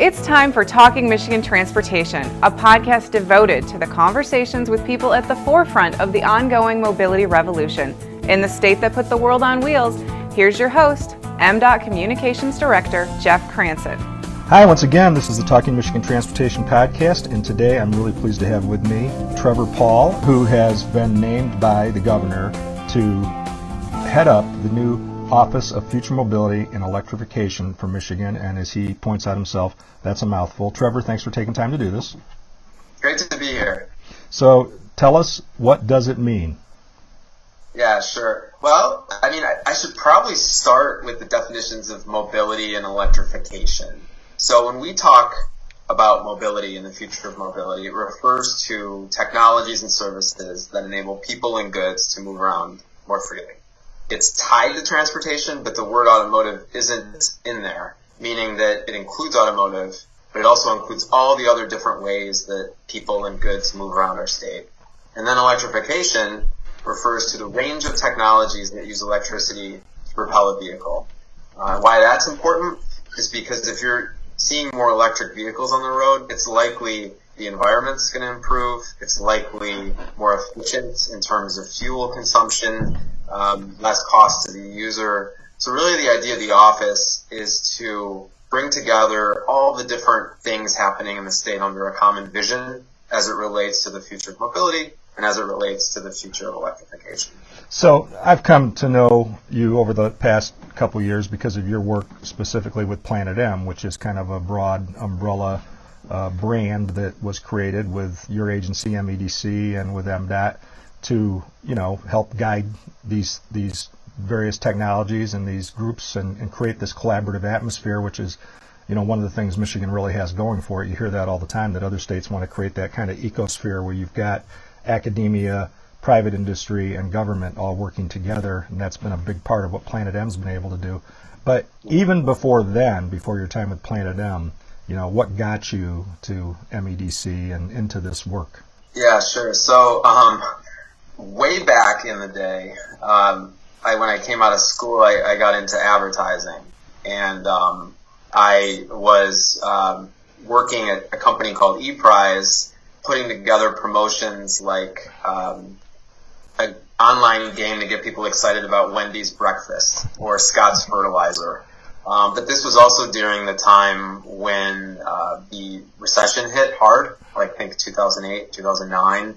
It's time for Talking Michigan Transportation, a podcast devoted to the conversations with people at the forefront of the ongoing mobility revolution. In the state that put the world on wheels, here's your host, MDOT Communications Director Jeff Cranson. Hi, once again, this is the Talking Michigan Transportation Podcast, and today I'm really pleased to have with me Trevor Pawl, who has been named by the governor to head up the new Office of Future Mobility and Electrification for Michigan, and as he points out himself, that's a mouthful. Trevor, thanks for taking time to do this. Great to be here. So, tell us, what does it mean? Yeah, sure. Well, I mean, I, I should probably start with the definitions of mobility and electrification. So, when we talk about mobility and the future of mobility, it refers to technologies and services that enable people and goods to move around more freely it's tied to transportation, but the word automotive isn't in there, meaning that it includes automotive, but it also includes all the other different ways that people and goods move around our state. And then electrification refers to the range of technologies that use electricity to propel a vehicle. Uh, why that's important is because if you're seeing more electric vehicles on the road, it's likely the environment's going to improve. It's likely more efficient in terms of fuel consumption um, less cost to the user. So really the idea of the office is to bring together all the different things happening in the state under a common vision as it relates to the future of mobility and as it relates to the future of electrification. So I've come to know you over the past couple years because of your work specifically with Planet M, which is kind of a broad umbrella uh, brand that was created with your agency MEDC and with MDOT to you know help guide these these various technologies and these groups and, and create this collaborative atmosphere, which is you know one of the things Michigan really has going for it. You hear that all the time that other states want to create that kind of ecosphere where you've got academia, private industry, and government all working together, and that's been a big part of what Planet M's been able to do. But even before then, before your time with Planet M, you know, what got you to MEDC and into this work? Yeah, sure. So, um, way back in the day, um, I, when I came out of school, I, I got into advertising, and um, I was um, working at a company called ePrize, putting together promotions like um, an online game to get people excited about Wendy's breakfast or Scott's fertilizer. Um, but this was also during the time when uh, the recession hit hard, like I think 2008, 2009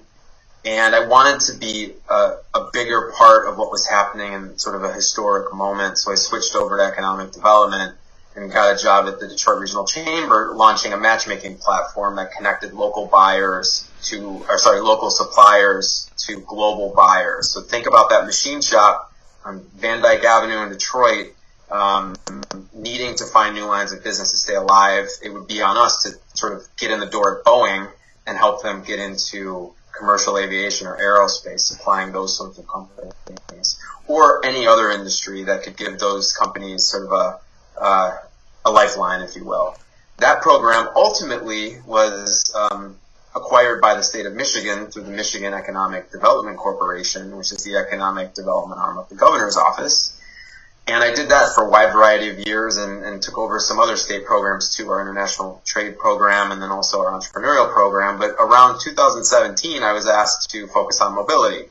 and I wanted to be a, a, bigger part of what was happening in sort of a historic moment. So I switched over to economic development and got a job at the Detroit Regional Chamber, launching a matchmaking platform that connected local buyers to, or sorry, local suppliers to global buyers. So think about that machine shop on Van Dyke Avenue in Detroit, um, needing to find new lines of business to stay alive. It would be on us to sort of get in the door at Boeing and help them get into commercial aviation or aerospace, supplying those sorts of companies, or any other industry that could give those companies sort of a, uh, a lifeline, if you will. That program ultimately was um, acquired by the state of Michigan through the Michigan Economic Development Corporation, which is the economic development arm of the governor's office. And I did that for a wide variety of years and, and, took over some other state programs too, our international trade program and then also our entrepreneurial program. But around 2017, I was asked to focus on mobility.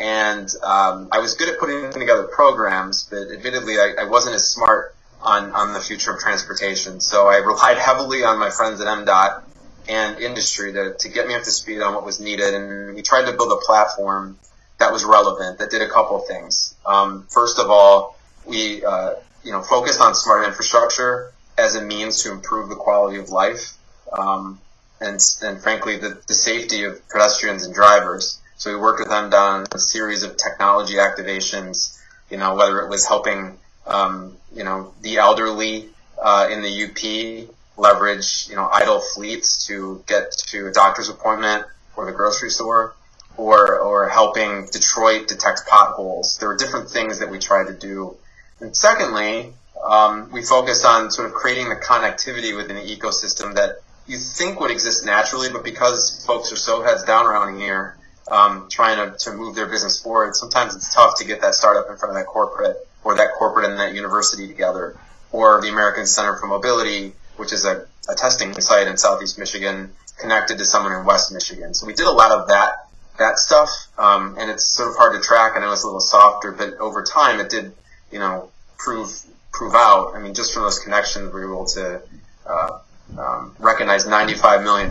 And um, I was good at putting together programs, but admittedly, I, I, wasn't as smart on, on the future of transportation. So I relied heavily on my friends at MDOT and industry to, to get me up to speed on what was needed. And we tried to build a platform that was relevant, that did a couple of things. Um, first of all, we uh, you know focused on smart infrastructure as a means to improve the quality of life um, and and frankly the, the safety of pedestrians and drivers. So we worked with them on a series of technology activations. You know whether it was helping um, you know the elderly uh, in the UP leverage you know idle fleets to get to a doctor's appointment or the grocery store or or helping Detroit detect potholes. There were different things that we tried to do and secondly, um, we focused on sort of creating the connectivity within the ecosystem that you think would exist naturally, but because folks are so heads down around here, um, trying to, to move their business forward, sometimes it's tough to get that startup in front of that corporate or that corporate and that university together or the American Center for Mobility which is a, a testing site in Southeast Michigan, connected to someone in West Michigan. So we did a lot of that that stuff, um, and it's sort of hard to track. I know it's a little softer, but over time it did, you know, prove prove out. I mean, just from those connections, we were able to uh, um, recognize $95 million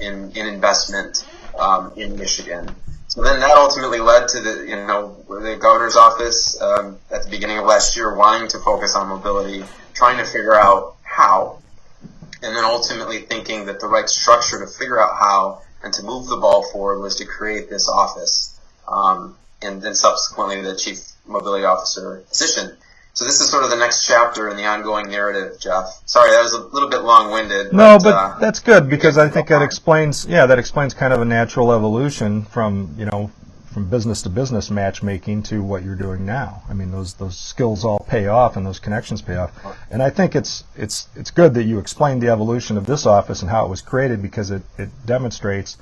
in in investment um, in Michigan. So then that ultimately led to the, you know, the governor's office um, at the beginning of last year wanting to focus on mobility, trying to figure out how, and then ultimately thinking that the right structure to figure out how and to move the ball forward was to create this office, um, and then subsequently the chief mobility officer position. So this is sort of the next chapter in the ongoing narrative, Jeff. Sorry, that was a little bit long-winded. No, but, but uh, that's good because I think that explains, yeah, that explains kind of a natural evolution from, you know, from business to business matchmaking to what you're doing now. I mean, those those skills all pay off and those connections pay off. And I think it's it's it's good that you explained the evolution of this office and how it was created because it, it demonstrates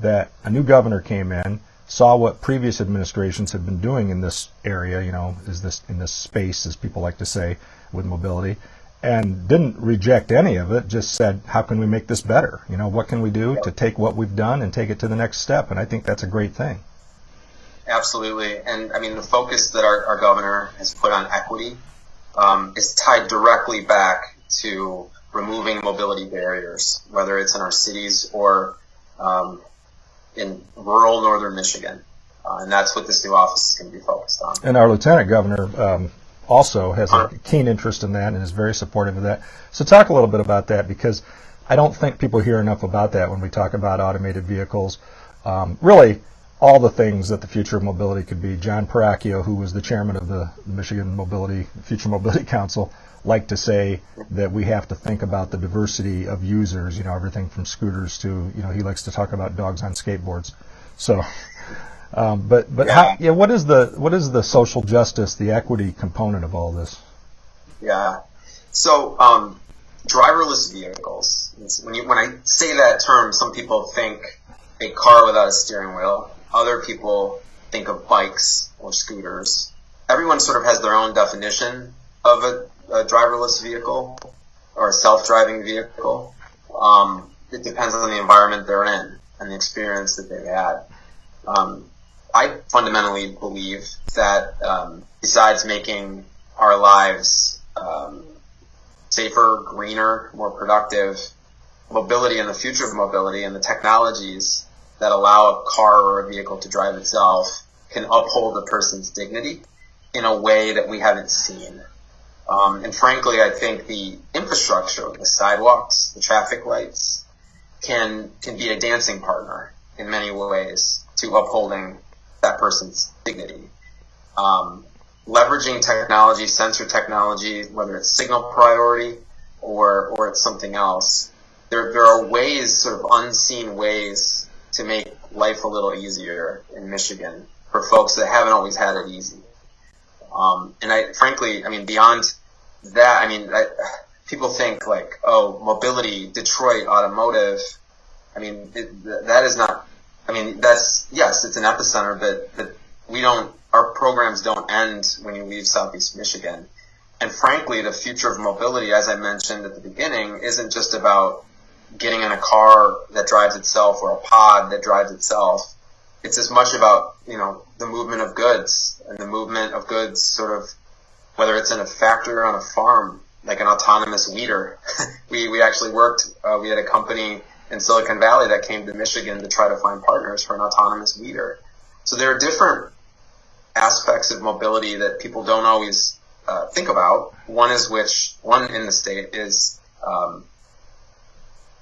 that a new governor came in, saw what previous administrations had been doing in this area, you know, is this in this space, as people like to say, with mobility, and didn't reject any of it. Just said, how can we make this better? You know, what can we do to take what we've done and take it to the next step? And I think that's a great thing. Absolutely, and I mean the focus that our, our governor has put on equity um, is tied directly back to removing mobility barriers, whether it's in our cities or um, in rural northern Michigan. Uh, and that's what this new office is going to be focused on. And our lieutenant governor um, also has a keen interest in that and is very supportive of that. So talk a little bit about that because I don't think people hear enough about that when we talk about automated vehicles. Um, really, all the things that the future of mobility could be. John Peracchio, who was the chairman of the Michigan Mobility Future Mobility Council, liked to say that we have to think about the diversity of users, you know, everything from scooters to, you know, he likes to talk about dogs on skateboards. So, um, but, but yeah. How, yeah, what is the, what is the social justice, the equity component of all this? Yeah. So, um, driverless vehicles. When you, when I say that term, some people think a car without a steering wheel. Other people think of bikes or scooters. Everyone sort of has their own definition of a a driverless vehicle or a self-driving vehicle. Um, it depends on the environment they're in and the experience that they've had. Um, I fundamentally believe that um, besides making our lives um, safer, greener, more productive, mobility and the future of mobility and the technologies that allow a car or a vehicle to drive itself can uphold a person's dignity in a way that we haven't seen um, and frankly, I think the infrastructure, the sidewalks, the traffic lights, can can be a dancing partner in many ways to upholding that person's dignity. Um, leveraging technology, sensor technology, whether it's signal priority or or it's something else, there there are ways, sort of unseen ways, to make life a little easier in Michigan for folks that haven't always had it easy. Um, and I, frankly, I mean, beyond that, I mean, I, people think like, oh, mobility, Detroit, automotive. I mean, it, that is not. I mean, that's yes, it's an epicenter, but but we don't. Our programs don't end when you leave Southeast Michigan. And frankly, the future of mobility, as I mentioned at the beginning, isn't just about getting in a car that drives itself or a pod that drives itself it's as much about you know the movement of goods and the movement of goods sort of whether it's in a factory or on a farm, like an autonomous weeder. we we actually worked. Uh, we had a company in Silicon Valley that came to Michigan to try to find partners for an autonomous weeder. So there are different aspects of mobility that people don't always uh, think about. One is which one in the state is um,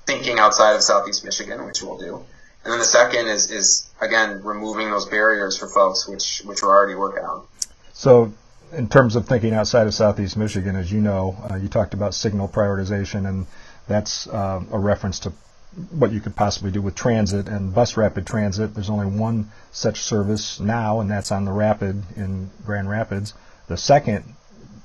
thinking outside of Southeast Michigan, which we'll do. And then the second is, is again removing those barriers for folks, which which we're already working on. So, in terms of thinking outside of Southeast Michigan, as you know, uh, you talked about signal prioritization, and that's uh, a reference to what you could possibly do with transit and bus rapid transit. There's only one such service now, and that's on the Rapid in Grand Rapids. The second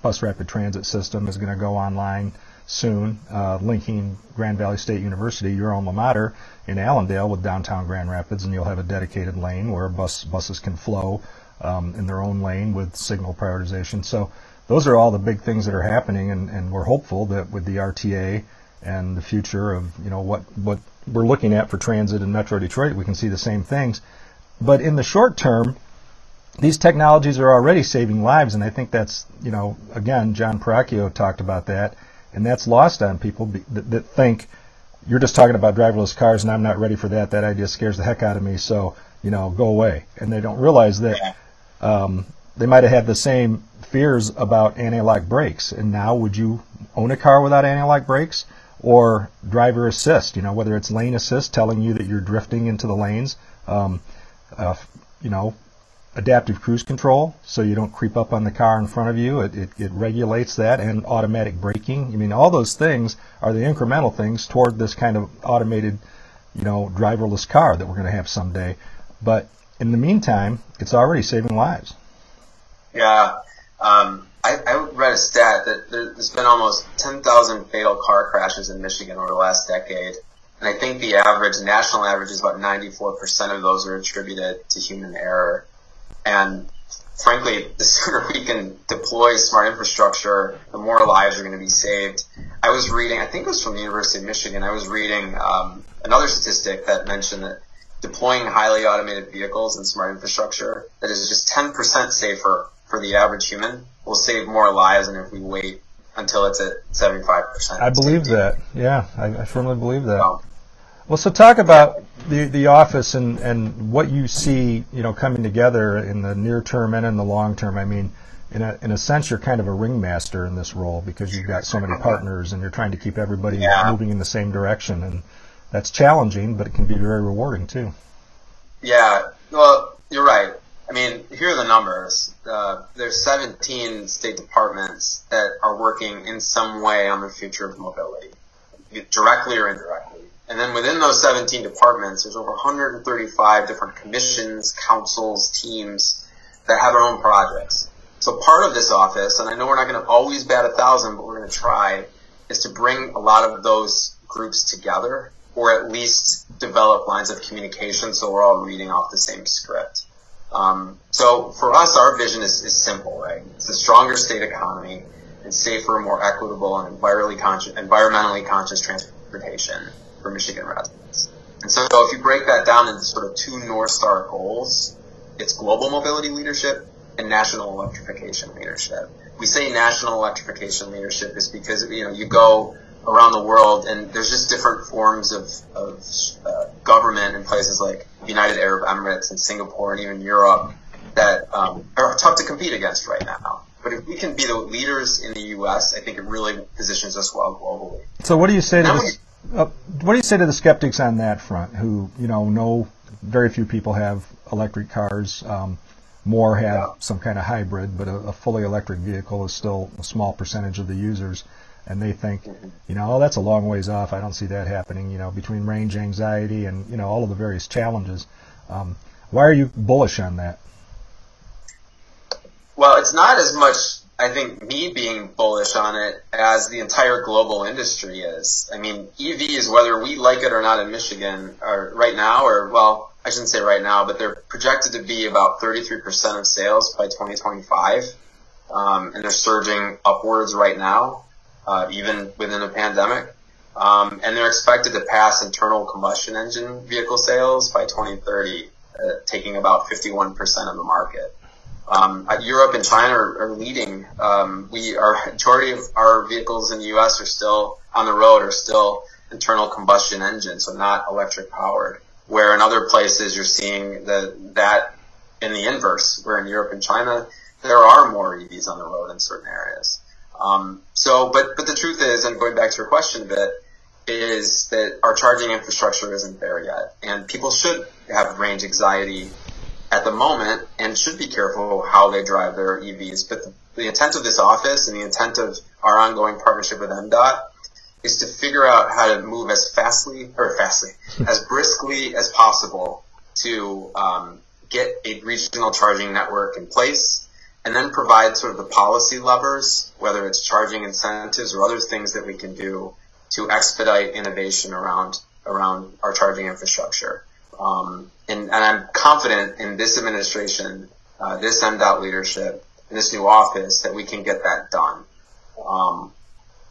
bus rapid transit system is going to go online soon, uh, linking Grand Valley State University, your alma mater, in Allendale with downtown Grand Rapids, and you'll have a dedicated lane where bus buses can flow um, in their own lane with signal prioritization. So those are all the big things that are happening, and, and we're hopeful that with the RTA and the future of you know what what we're looking at for transit in Metro Detroit. We can see the same things, but in the short term, these technologies are already saving lives, and I think that's you know again John Peracchio talked about that, and that's lost on people that, that think you're just talking about driverless cars, and I'm not ready for that. That idea scares the heck out of me. So you know, go away. And they don't realize that um, they might have had the same fears about anti-lock brakes. And now, would you own a car without anti-lock brakes or driver assist? You know, whether it's lane assist telling you that you're drifting into the lanes, um, uh, you know, adaptive cruise control so you don't creep up on the car in front of you. It, it, it, regulates that and automatic braking. I mean, all those things are the incremental things toward this kind of automated, you know, driverless car that we're going to have someday. But in the meantime, it's already saving lives. Yeah. Um, I, I, read a stat that there's been almost 10,000 fatal car crashes in Michigan over the last decade. And I think the average, national average, is about 94% of those are attributed to human error. And frankly, the sooner we can deploy smart infrastructure, the more lives are going to be saved. I was reading, I think it was from the University of Michigan, I was reading um, another statistic that mentioned that deploying highly automated vehicles and smart infrastructure that is just 10% safer for the average human will save more lives than if we wait until it's at 75%. I believe safety. that. Yeah, I, I, firmly believe that. Um, well, so talk about the the office and, and what you see, you know, coming together in the near term and in the long term. I mean, in a in a sense, you're kind of a ringmaster in this role because you've got so many partners and you're trying to keep everybody yeah. moving in the same direction. And that's challenging, but it can be very rewarding too. Yeah, well, you're right. I mean, here are the numbers. Uh, there's 17 state departments that are working in some way on the future of mobility, directly or indirectly. And then within those 17 departments, there's over 135 different commissions, councils, teams that have their own projects. So part of this office, and I know we're not going to always bat a thousand, but we're going to try, is to bring a lot of those groups together or at least develop lines of communication so we're all reading off the same script. Um, so for us, our vision is, is simple, right? It's a stronger state economy and safer, more equitable, and environmentally conscious, environmentally conscious transportation for Michigan residents. And so if you break that down into sort of two North Star goals, it's global mobility leadership and national electrification leadership. We say national electrification leadership is because, you know, you go around the world, and there's just different forms of, of uh, government in places like United Arab Emirates and Singapore and even Europe that um, are tough to compete against right now. But if we can be the leaders in the U.S., I think it really positions us well globally. So, what do you say to the, uh, what do you say to the skeptics on that front, who you know know very few people have electric cars? Um, more have yeah. some kind of hybrid, but a, a fully electric vehicle is still a small percentage of the users and they think, you know, oh, that's a long ways off. I don't see that happening. You know, between range anxiety and you know all of the various challenges. Um, why are you bullish on that? Well, it's not as much, I think, me being bullish on it as the entire global industry is. I mean, EVs, whether we like it or not in Michigan, are right now, or well, I shouldn't say right now, but they're projected to be about 33% of sales by 2025, um, and they're surging upwards right now uh, even within a pandemic. Um, and they're expected to pass internal combustion engine vehicle sales by 2030, uh, taking about 51% of the market. Um, Europe and China are, are leading. Um, we our majority of our vehicles in the U.S. are still on the road are still internal combustion engines, so not electric powered. Where in other places you're seeing the that in the inverse, where in Europe and China there are more EVs on the road in certain areas. Um, so, but but the truth is, and going back to your question a bit, is that our charging infrastructure isn't there yet, and people should have range anxiety at the moment and should be careful how they drive their EVs. But the, the intent of this office and the intent of our ongoing partnership with MDOT is to figure out how to move as fastly or fastly as briskly as possible to um, get a regional charging network in place and then provide sort of the policy levers, whether it's charging incentives or other things that we can do to expedite innovation around around our charging infrastructure. Um, and, and, I'm confident in this administration, uh, this MDOT leadership, and this new office that we can get that done. Um,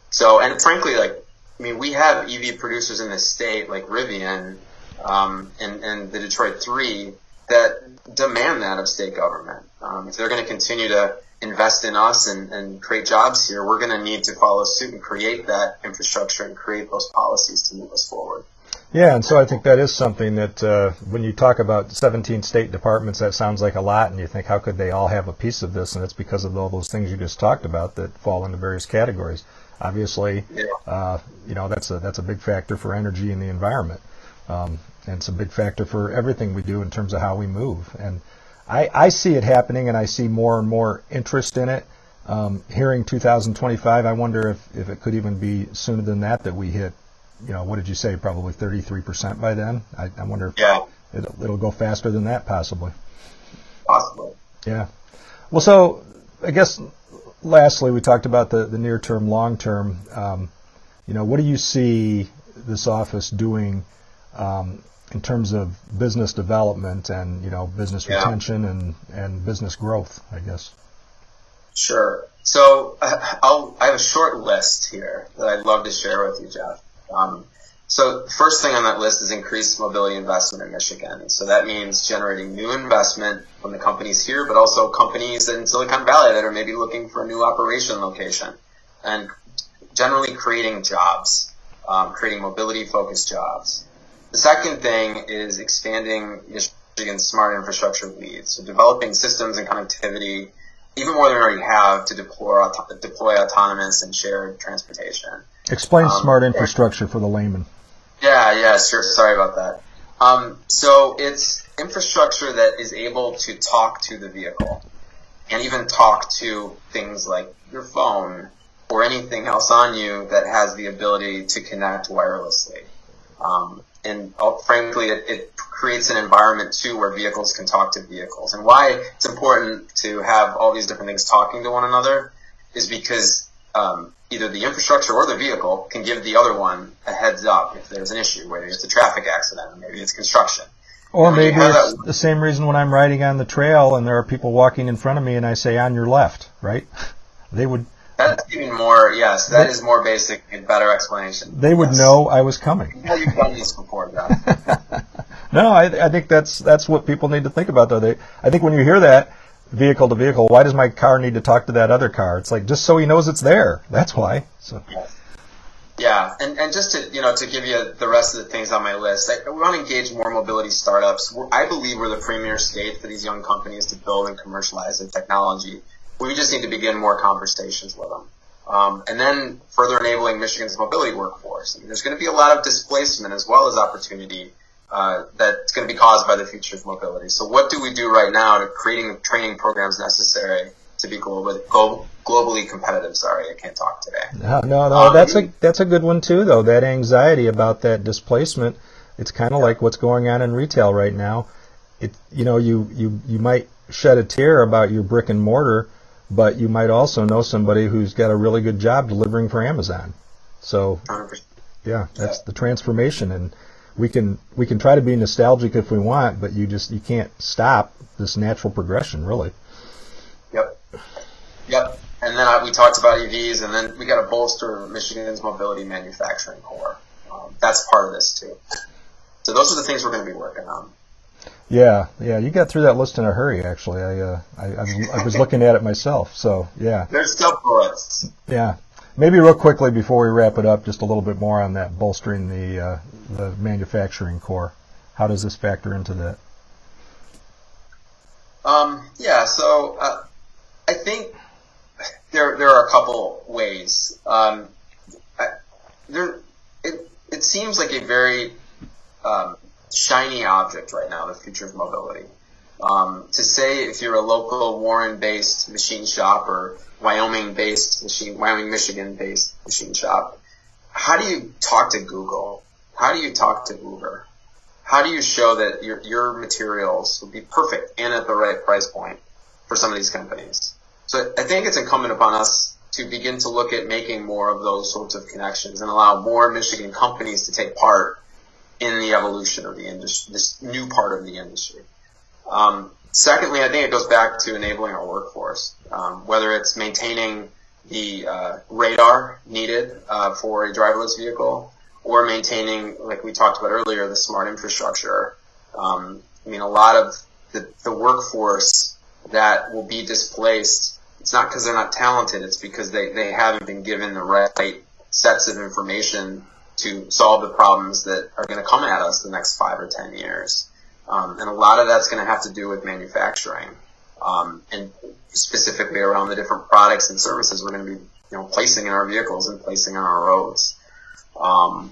so, and frankly, like I mean, we have EV producers in the state like Rivian um, and, and the Detroit Three that demand that of state government. Um, if they're going to continue to invest in us and, and create jobs here, we're going to need to follow suit and create that infrastructure and create those policies to move us forward. Yeah, and so I think that is something that uh, when you talk about 17 state departments, that sounds like a lot, and you think, how could they all have a piece of this? And it's because of all those things you just talked about that fall into various categories. Obviously, yeah. uh, you know that's a that's a big factor for energy and the environment, um, and it's a big factor for everything we do in terms of how we move. And I, I see it happening, and I see more and more interest in it. Um, hearing 2025, I wonder if, if it could even be sooner than that that we hit you know, what did you say? Probably 33% by then. I, I wonder if yeah. it'll, it'll go faster than that, possibly. Possibly. Yeah. Well, so I guess lastly, we talked about the, the near term, long term. Um, you know, what do you see this office doing um, in terms of business development and you know business yeah. retention and and business growth? I guess. Sure. So uh, I'll, I have a short list here that I'd love to share with you, Jeff. Um, so first thing on that list is increased mobility investment in Michigan. So that means generating new investment from the companies here, but also companies in Silicon Valley that are maybe looking for a new operation location and generally creating jobs, um, creating mobility focused jobs. The second thing is expanding Michigan's smart infrastructure lead. So developing systems and connectivity, even more than we already have to deploy, deploy autonomous and shared transportation. Explain um, smart infrastructure for the layman. Yeah, yeah, sure. Sorry about that. Um, so it's infrastructure that is able to talk to the vehicle and even talk to things like your phone or anything else on you that has the ability to connect wirelessly. Um, and uh, frankly, it, it, creates an environment too where vehicles can talk to vehicles. And why it's important to have all these different things talking to one another is because um, either the infrastructure or the vehicle can give the other one a heads up if there's an issue, whether it's a traffic accident, or maybe it's construction. Or maybe it's that, the same reason when I'm riding on the trail and there are people walking in front of me and I say on your left, right? They would. That's even more. Yes, that they, is more basic and better explanation. They would yes. know I was coming. You've done this before, John. no, I, I think that's that's what people need to think about though. They, I think when you hear that, vehicle to vehicle. Why does my car need to talk to that other car? It's like just so he knows it's there. That's why. So. Yeah, and, and just to you know to give you the rest of the things on my list, I, we want to engage more mobility startups. We're, I believe we're the premier state for these young companies to build and commercialize the technology. We just need to begin more conversations with them. Um, and then further enabling Michigan's mobility workforce. I mean, there's going to be a lot of displacement as well as opportunity uh, that's going to be caused by the future of mobility. So what do we do right now to creating training programs necessary to be globally, globally competitive? Sorry, I can't talk today. No, no, no. Um, that's a that's a good one too, though. That anxiety about that displacement. It's kind of yeah. like what's going on in retail right now. It you know you you you might shed a tear about your brick and mortar, but you might also know somebody who's got a really good job delivering for Amazon. So 100%. yeah, that's yeah. the transformation and we can we can try to be nostalgic if we want, but you just you can't stop this natural progression, really. Yep. Yep. And then I, we talked about EVs, and then we got to bolster Michigan's mobility manufacturing core. Um, that's part of this too. So those are the things we're going to be working on. Yeah, yeah, you got through that list in a hurry. Actually, I uh, I, I, was looking at it myself. So yeah. There's still bullets. Yeah, maybe real quickly before we wrap it up, just a little bit more on that bolstering the uh, the manufacturing core. How does this factor into that? Um, yeah, so uh, I think there there are a couple ways. Um, I, there, it it seems like a very um, shiny object right now, the future of mobility. Um, to say if you're a local Warren-based machine shop or Wyoming-based machine, Wyoming, Michigan-based machine shop, how do you talk to Google? How do you talk to Uber? How do you show that your, your materials will be perfect and at the right price point for some of these companies? So I think it's incumbent upon us to begin to look at making more of those sorts of connections and allow more Michigan companies to take part in the evolution of the industry, this new part of the industry. Um, secondly, I think it goes back to enabling our workforce, um, whether it's maintaining the uh, radar needed uh, for a driverless vehicle, or maintaining, like we talked about earlier, the smart infrastructure. Um, I mean, a lot of the, the workforce that will be displaced, it's not because they're not talented, it's because they, they haven't been given the right sets of information to solve the problems that are going to come at us the next five or ten years. Um, and a lot of that's going to have to do with manufacturing, um, and specifically around the different products and services we're going to be, you know, placing in our vehicles and placing on our roads. Um,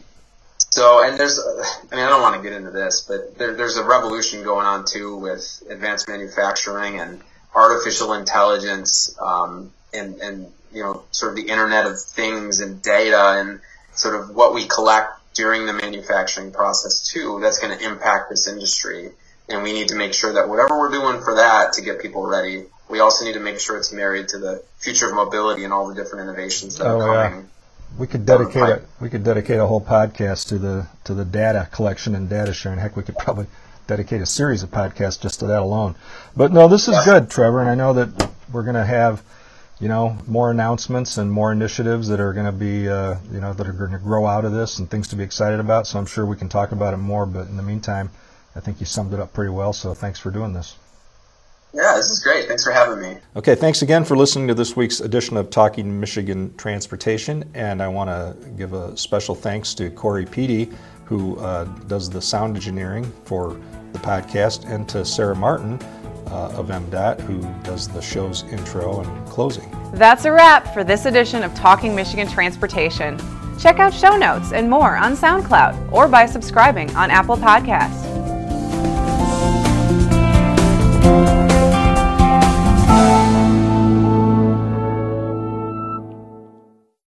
so, and there's, I mean, I don't want to get into this, but there, there's a revolution going on too with advanced manufacturing and artificial intelligence, um, and, and, you know, sort of the internet of things and data and sort of what we collect during the manufacturing process too, that's going to impact this industry. And we need to make sure that whatever we're doing for that to get people ready, we also need to make sure it's married to the future of mobility and all the different innovations that oh, are coming. We could dedicate a we could dedicate a whole podcast to the to the data collection and data sharing. Heck, we could probably dedicate a series of podcasts just to that alone. But no, this is yeah. good, Trevor, and I know that we're going to have you know more announcements and more initiatives that are going to be uh, you know that are going to grow out of this and things to be excited about. So I'm sure we can talk about it more. But in the meantime, I think you summed it up pretty well. So thanks for doing this. Yeah, this is great. Thanks for having me. Okay, thanks again for listening to this week's edition of Talking Michigan Transportation. And I want to give a special thanks to Corey Peedy, who uh, does the sound engineering for the podcast, and to Sarah Martin uh, of MDOT, who does the show's intro and closing. That's a wrap for this edition of Talking Michigan Transportation. Check out show notes and more on SoundCloud or by subscribing on Apple Podcasts.